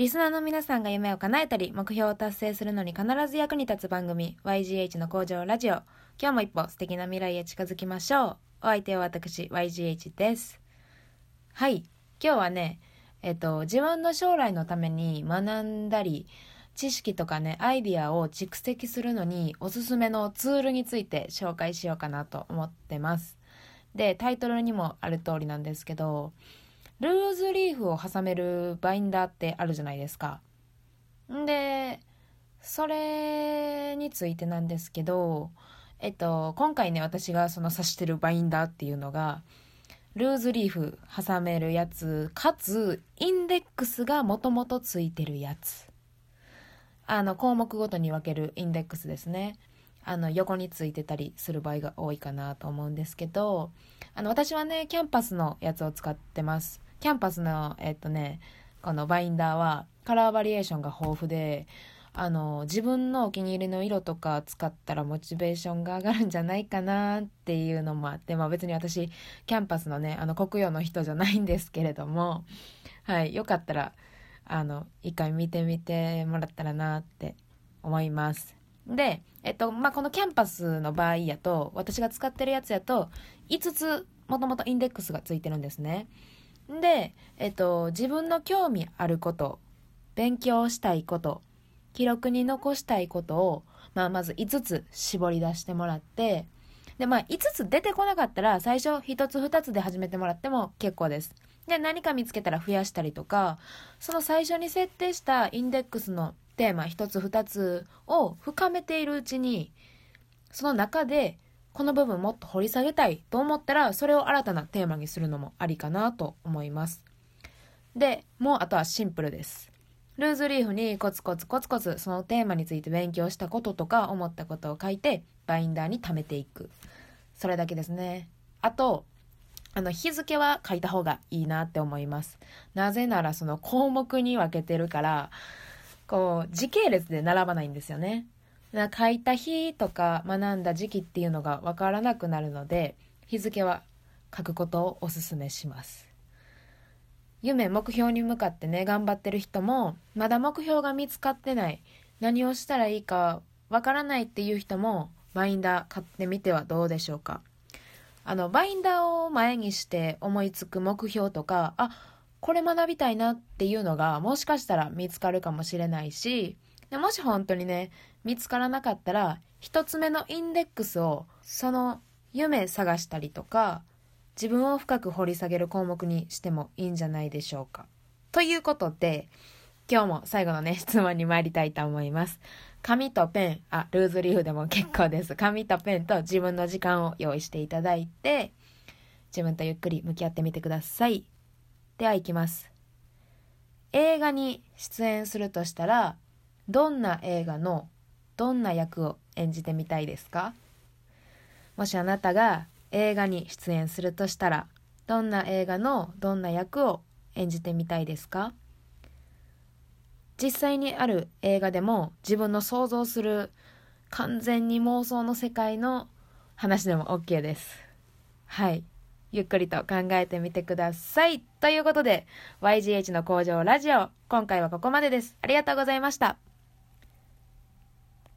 リスナーの皆さんが夢を叶えたり、目標を達成するのに必ず役に立つ番組、YGH の工場ラジオ。今日も一歩素敵な未来へ近づきましょう。お相手は私、YGH です。はい。今日はね、えっと、自分の将来のために学んだり、知識とかね、アイディアを蓄積するのにおすすめのツールについて紹介しようかなと思ってます。で、タイトルにもある通りなんですけど、ルーズリーフを挟めるバインダーってあるじゃないですか。んで、それについてなんですけど、えっと、今回ね、私がその指してるバインダーっていうのが、ルーズリーフ挟めるやつ、かつ、インデックスがもともとついてるやつ。あの、項目ごとに分けるインデックスですね。あの、横についてたりする場合が多いかなと思うんですけど、あの、私はね、キャンパスのやつを使ってます。キャンパスの、えっとね、このバインダーは、カラーバリエーションが豊富で、あの、自分のお気に入りの色とか使ったらモチベーションが上がるんじゃないかなっていうのもあって、まあ別に私、キャンパスのね、あの、国用の人じゃないんですけれども、はい、よかったら、あの、一回見てみてもらったらなって思います。で、えっと、まあ、このキャンパスの場合やと、私が使ってるやつやと、5つ、もともとインデックスがついてるんですね。で、えっと、自分の興味あること、勉強したいこと、記録に残したいことを、まあ、まず5つ絞り出してもらって、で、まあ、5つ出てこなかったら、最初1つ2つで始めてもらっても結構です。で、何か見つけたら増やしたりとか、その最初に設定したインデックスのテーマ1つ2つを深めているうちに、その中で、この部分もっと掘り下げたいと思ったら、それを新たなテーマにするのもありかなと思います。で、もうあとはシンプルです。ルーズリーフにコツコツコツコツそのテーマについて勉強したこととか思ったことを書いてバインダーに貯めていく。それだけですね。あと、あの日付は書いた方がいいなって思います。なぜならその項目に分けてるから、こう時系列で並ばないんですよね。だから書いた日とか学んだ時期っていうのが分からなくなるので、日付は書くことをお勧めします。夢、目標に向かってね、頑張ってる人も、まだ目標が見つかってない、何をしたらいいかわからないっていう人も、バインダー買ってみてはどうでしょうか。あの、バインダーを前にして思いつく目標とか、あ、これ学びたいなっていうのが、もしかしたら見つかるかもしれないし、でもし本当にね、見つからなかったら、一つ目のインデックスを、その夢探したりとか、自分を深く掘り下げる項目にしてもいいんじゃないでしょうか。ということで、今日も最後のね、質問に参りたいと思います。紙とペン、あ、ルーズリーフでも結構です。紙とペンと自分の時間を用意していただいて、自分とゆっくり向き合ってみてください。では行きます。映画に出演するとしたら、どんな映画のどんな役を演じてみたいですか？もしあなたが映画に出演するとしたら、どんな映画のどんな役を演じてみたいですか？実際にある映画でも自分の想像する完全に妄想の世界の話でも OK です。はい。ゆっくりと考えてみてください。ということで、YGH の工場ラジオ、今回はここまでです。ありがとうございました。